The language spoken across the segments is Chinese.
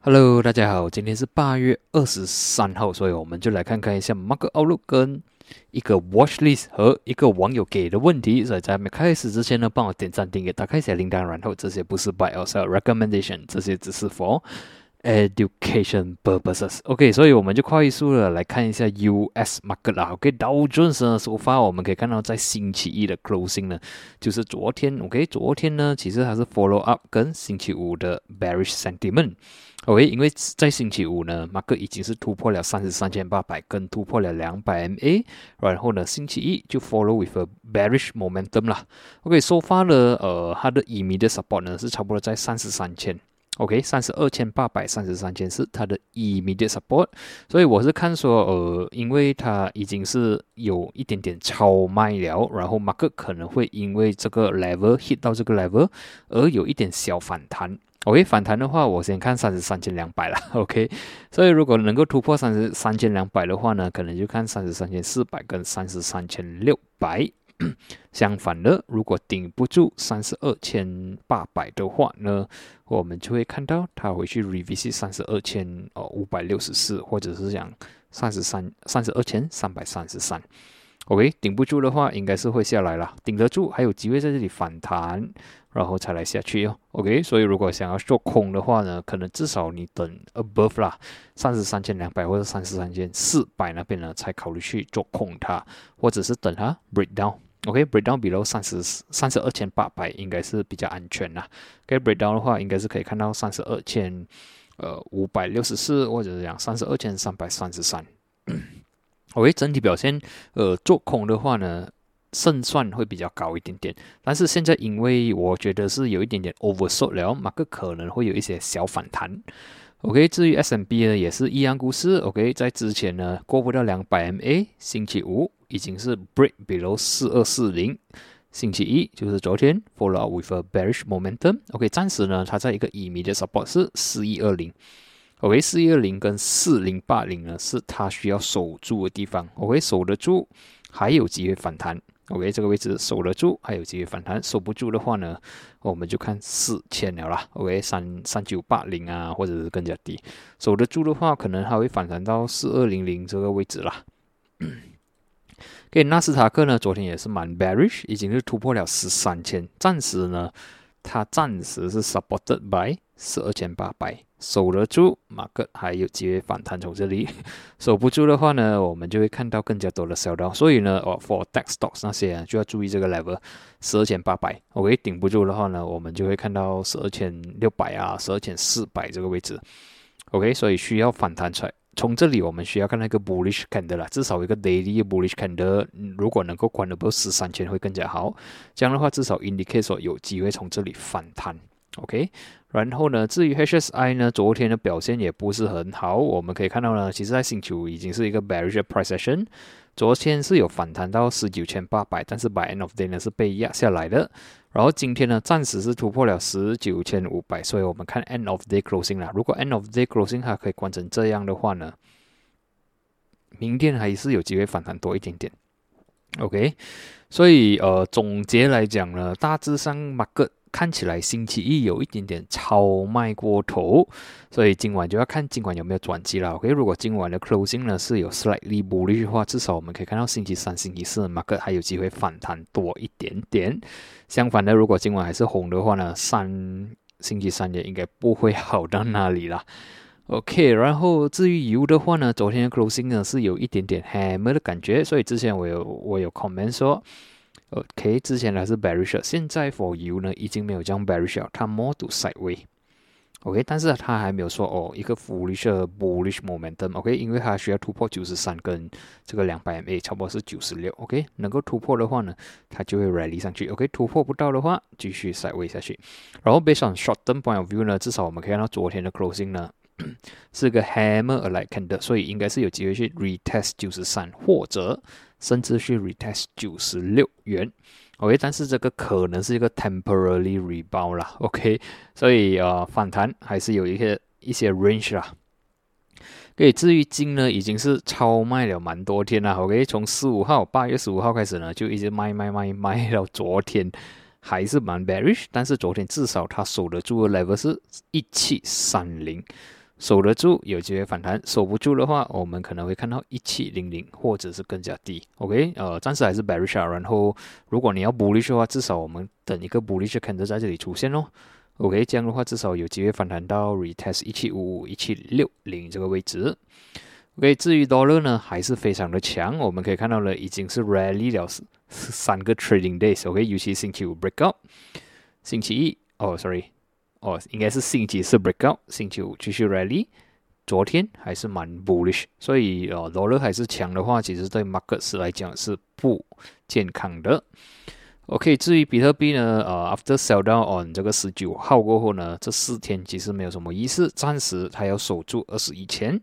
Hello，大家好，今天是八月二十三号，所以我们就来看看一下 Mark Outlook 跟一个 Watch List 和一个网友给的问题。所以在没开始之前呢，帮我点赞、订阅、打开小铃铛，然后这些不是 By yourself recommendation，这些只是 for education purposes。OK，所以我们就快速的来看一下 US market 啦。OK，道琼斯呢，首发我们可以看到在星期一的 closing 呢，就是昨天。OK，昨天呢，其实它是 follow up 跟星期五的 bearish sentiment。OK，因为在星期五呢，马克已经是突破了三十三千八百，跟突破了两百 MA，然后呢，星期一就 follow with a bearish momentum 啦。OK，收发了呃，它的 immediate support 呢是差不多在三十三千。OK，三十二千八百三十三千是它的 immediate support，所以我是看说呃，因为它已经是有一点点超卖了，然后马克可能会因为这个 level hit 到这个 level 而有一点小反弹。OK，反弹的话，我先看三十三千两百了。OK，所以如果能够突破三十三千两百的话呢，可能就看三十三千四百跟三十三千六百。相反的，如果顶不住三十二千八百的话呢，我们就会看到它回去 revisit 三十二千哦五百六十四，或者是讲三十三三十二千三百三十三。OK，顶不住的话，应该是会下来了。顶得住，还有机会在这里反弹。然后才来下去哦，OK，所以如果想要做空的话呢，可能至少你等 above 啦，三十三千两百或者三十三千四百那边呢，才考虑去做空它，或者是等它 breakdown OK，breakdown below 三十三十二千八百应该是比较安全啦。OK，break down 的话，应该是可以看到三十二千呃五百六十四，或者是讲三十二千三百三十三。OK，整体表现呃做空的话呢。胜算会比较高一点点，但是现在因为我觉得是有一点点 oversold 了，马克可能会有一些小反弹。OK，至于 S M B 呢，也是一样故事。OK，在之前呢过不到两百 MA，星期五已经是 break below 四二四零，星期一就是昨天 follow up with a bearish momentum。OK，暂时呢它在一个 immediate support 是四一二零。OK，四一二零跟四零八零呢是它需要守住的地方。OK，守得住还有机会反弹。OK，这个位置守得住，还有机会反弹；守不住的话呢，我们就看四千了啦。OK，三三九八零啊，或者是更加低。守得住的话，可能还会反弹到四二零零这个位置啦。OK，纳斯达克呢，昨天也是蛮 bearish，已经是突破了十三千，暂时呢，它暂时是 supported by 十二千八百。守得住，马克还有机会反弹从这里；守不住的话呢，我们就会看到更加多的小刀。所以呢，哦，for tech stocks 那些就要注意这个 level，十二千八百。OK，顶不住的话呢，我们就会看到十二千六百啊，十二千四百这个位置。OK，所以需要反弹出来。从这里我们需要看那个 bullish candle 啦，至少一个 daily bullish candle，如果能够关得不十三千会更加好。这样的话，至少 indicate 有机会从这里反弹。OK。然后呢，至于 HSI 呢，昨天的表现也不是很好。我们可以看到呢，其实在星期五已经是一个 bearish price action，昨天是有反弹到十九千八百，但是 by end of day 呢是被压下来的。然后今天呢，暂时是突破了十九千五百，所以我们看 end of day closing 啦。如果 end of day closing 还可以关成这样的话呢，明天还是有机会反弹多一点点。OK，所以呃，总结来讲呢，大致上 market。看起来星期一有一点点超卖过头，所以今晚就要看今晚有没有转机了。OK，如果今晚的 closing 呢是有 slightly bull 的话，至少我们可以看到星期三、星期四，mac 还有机会反弹多一点点。相反的，如果今晚还是红的话呢，三星期三也应该不会好到哪里了。OK，然后至于油的话呢，昨天的 closing 呢是有一点点 hammer 的感觉，所以之前我有我有 comment 说。OK，之前还是 bearish，现在 for you 呢已经没有这样 bearish，它 more to sideway。OK，但是它还没有说哦一个 foolish bullish momentum。OK，因为它需要突破九十三跟这个两百 MA，差不多是九十六。OK，能够突破的话呢，它就会 rally 上去。OK，突破不到的话，继续 sideway 下去。然后 based on short term point of view 呢，至少我们可以看到昨天的 closing 呢是个 hammer alike 的所以应该是有机会去 retest 九十三或者。甚至去 retest 九十六元，OK，但是这个可能是一个 temporarily rebound 啦，OK，所以呃反弹还是有一些一些 range 啦。OK，至于金呢，已经是超卖了蛮多天了，OK，从十五号八月十五号开始呢，就一直卖卖卖卖 到昨天，还是蛮 bearish，但是昨天至少它守得住的 level 是一七三零。守得住有机会反弹，守不住的话，我们可能会看到一七零零或者是更加低。OK，呃，暂时还是 bearish，然后如果你要 bullish 的话，至少我们等一个 bullish candle 在这里出现哦。OK，这样的话至少有机会反弹到 retest 一七五五、一七六零这个位置。OK，至于 dollar 呢，还是非常的强，我们可以看到了已经是 rally 了三个 trading days。OK，尤其星期五 breakout，星期一哦，sorry。哦，应该是星期四 breakout，星期五继续 rally。昨天还是蛮 bullish，所以哦罗勒还是强的话，其实对 markets 来讲是不健康的。OK，至于比特币呢，呃，after sell down on 这个十九号过后呢，这四天其实没有什么意思，暂时它要守住二十一千。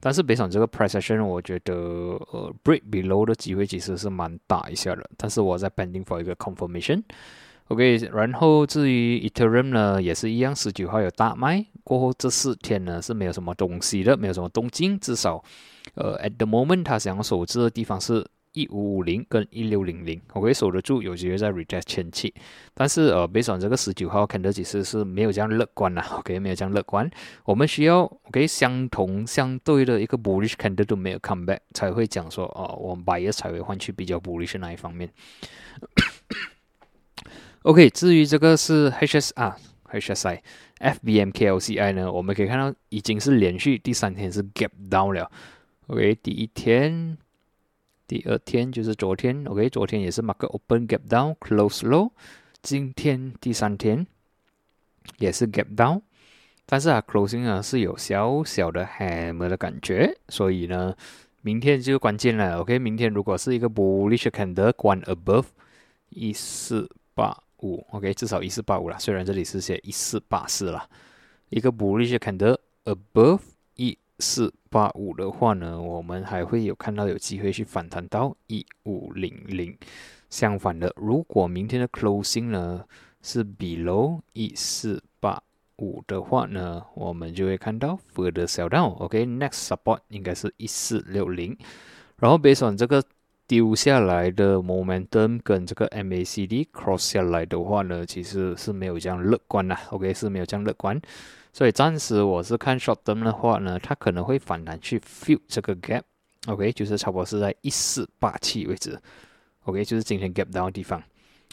但是别上这个 price action，我觉得呃 break below 的机会其实是蛮大一下的。但是我在 pending for 一个 confirmation。OK，然后至于 Ethereum 呢，也是一样，十九号有大卖，过后这四天呢是没有什么东西的，没有什么动静，至少，呃，at the moment 它想要守住的地方是一五五零跟一六零零，OK 守得住，有机会在 retest 前期，但是呃贝爽这个十九号看的其实是没有这样乐观啦，OK 没有这样乐观，我们需要 OK 相同相对的一个 bullish candle 都没有 come back 才会讲说哦，我们 buyer 才会换去比较 bullish 那一方面。OK，至于这个是 HSR、HSI、FBM、KLCI 呢，我们可以看到已经是连续第三天是 gap down 了。OK，第一天、第二天就是昨天，OK，昨天也是 market open gap down close low，今天第三天也是 gap down，但是啊 closing 啊是有小小的 hammer 的感觉，所以呢，明天就关键了。OK，明天如果是一个 bullish candle 关 above 一四八。五，OK，至少一四八五了。虽然这里是写一四八四了，一个 bullish candle above 一四八五的话呢，我们还会有看到有机会去反弹到一五零零。相反的，如果明天的 closing 呢是 below 一四八五的话呢，我们就会看到 further sell down。OK，next support 应该是一四六零。然后 based on 这个。丢下来的 momentum 跟这个 MACD cross 下来的话呢，其实是没有这样乐观呐。OK，是没有这样乐观，所以暂时我是看 short term 的话呢，它可能会反弹去 fill 这个 gap。OK，就是差不多是在一四八七位置。OK，就是今天 gap down 的地方，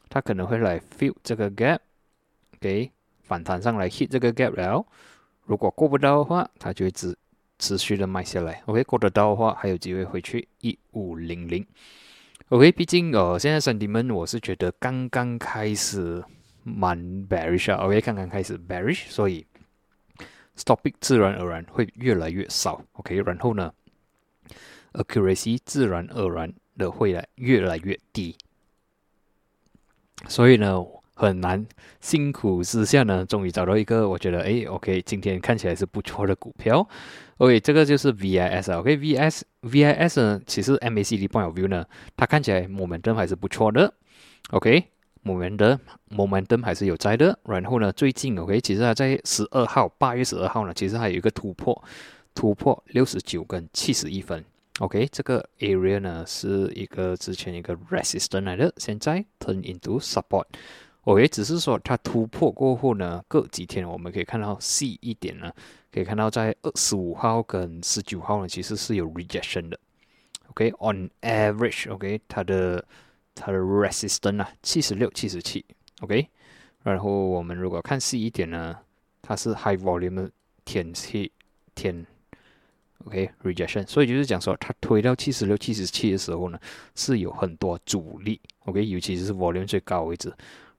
它可能会来 fill 这个 gap。OK，反弹上来 hit 这个 gap 了，如果过不到的话，它就会直。持续的卖下来，OK，过得到的话还有机会回去一五零零，OK，毕竟呃现在三弟们我是觉得刚刚开始蛮 bearish 啊，OK，刚刚开始 bearish，所以 stopping 自然而然会越来越少，OK，然后呢，accuracy 自然而然的会来越来越低，所以呢。很难，辛苦之下呢，终于找到一个我觉得哎，OK，今天看起来是不错的股票。OK，这个就是 VIS 啊。OK，VIS，VIS 呢，其实 MACD point of view 呢，它看起来 momentum 还是不错的。OK，momentum momentum 还是有在的。然后呢，最近 OK，其实它在十二号，八月十二号呢，其实还有一个突破，突破六十九跟七十一分。OK，这个 area 呢是一个之前一个 resistance 来的，现在 turn into support。我也只是说它突破过后呢，隔几天我们可以看到细一点呢，可以看到在二十五号跟十九号呢，其实是有 rejection 的。OK，on average，OK，它的它的 resistance 啊，七十六、七十七。OK，然后我们如果看细一点呢，它是 high volume 天气天。OK，rejection，所以就是讲说它推到七十六、七十七的时候呢，是有很多阻力。OK，尤其是 volume 最高位置。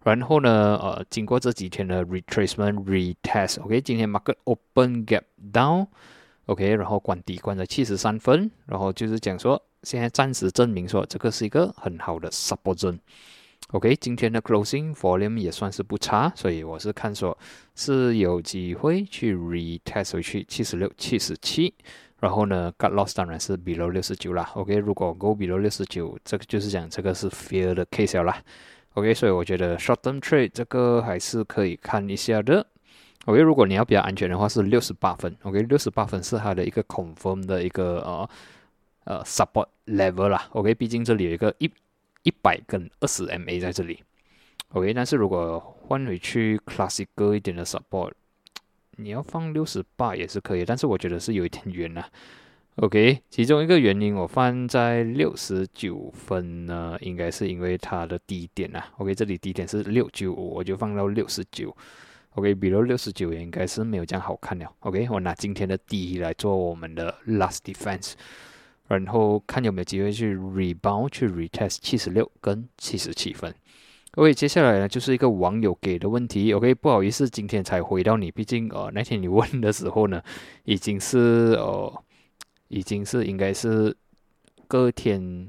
然后呢，呃，经过这几天的 retracement retest，OK，今天 market open gap down，OK，然后关底关在七十三分，然后就是讲说，现在暂时证明说这个是一个很好的 support zone，OK，今天的 closing volume 也算是不差，所以我是看说是有机会去 retest 回去七十六、七十七，然后呢，got loss 当然是 below 六十九啦，OK，如果 go below 六十九，这个就是讲这个是 fear 的 case 啦。OK，所以我觉得 short term trade 这个还是可以看一下的。OK，如果你要比较安全的话，是六十八分。OK，六十八分是它的一个 confirm 的一个呃呃 support level 啦。OK，毕竟这里有一个一一百跟二十 MA 在这里。OK，但是如果换回去 classical 一点的 support，你要放六十八也是可以，但是我觉得是有一点远啊。OK，其中一个原因我放在六十九分呢，应该是因为它的低点啊。OK，这里低点是六九五，我就放到六十九。OK，比如六十九也应该是没有这样好看了。OK，我拿今天的第一来做我们的 last defense，然后看有没有机会去 rebound 去 retest 七十六跟七十七分。OK，接下来呢就是一个网友给的问题。OK，不好意思，今天才回到你，毕竟呃那天你问的时候呢，已经是呃。已经是应该是隔天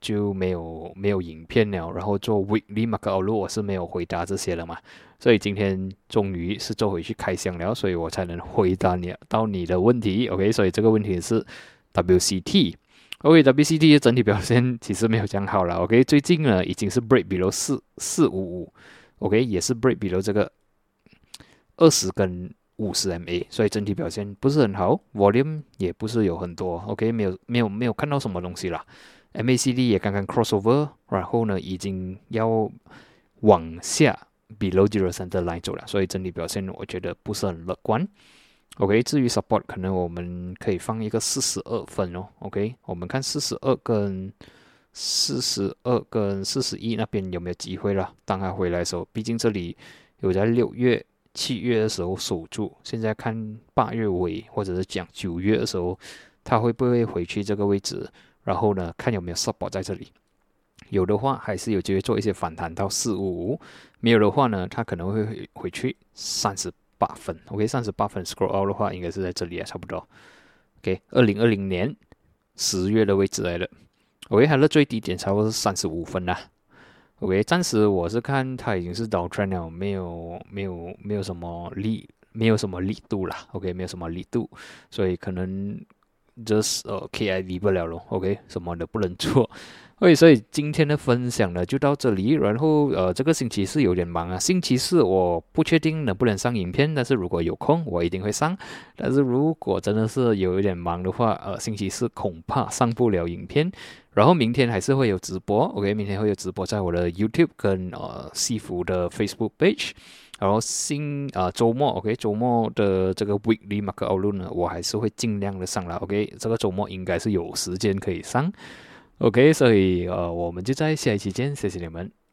就没有没有影片了，然后做 weekly market outlook 我是没有回答这些了嘛，所以今天终于是做回去开箱了，所以我才能回答你到你的问题。OK，所以这个问题是 WCT，OK，WCT 的整体表现其实没有讲好了。OK，最近呢已经是 break below 四四五五，OK，也是 break below 这个二十根。五十 MA，所以整体表现不是很好，volume 也不是有很多，OK，没有没有没有看到什么东西啦。MACD 也刚刚 crossover，然后呢，已经要往下 below zero center line 走了，所以整体表现我觉得不是很乐观。OK，至于 support，可能我们可以放一个四十二分哦。OK，我们看四十二跟四十二跟四十一那边有没有机会了？当他回来的时候，毕竟这里有在六月。七月的时候守住，现在看八月尾或者是讲九月的时候，它会不会回去这个位置？然后呢，看有没有 stop 在这里，有的话还是有机会做一些反弹到四五五，没有的话呢，它可能会回去三十八分。OK，三十八分 scroll out 的话，应该是在这里啊，差不多。OK，二零二零年十月的位置来了。OK，它的最低点差不多是三十五分啦。OK，暂时我是看它已经是倒 trend 了，没有没有没有什么力，没有什么力度啦。OK，没有什么力度，所以可能就是呃 KIV 不了咯。OK，什么的不能做。OK，所以今天的分享呢就到这里。然后呃，这个星期四有点忙啊，星期四我不确定能不能上影片，但是如果有空我一定会上。但是如果真的是有一点忙的话，呃，星期四恐怕上不了影片。然后明天还是会有直播，OK，明天会有直播在我的 YouTube 跟呃西服的 Facebook page。然后新啊周末，OK，周末的这个 Weekly Market Outlook 呢，我还是会尽量的上来，OK，这个周末应该是有时间可以上。OK，所以呃，我们就在下一期见，谢谢你们。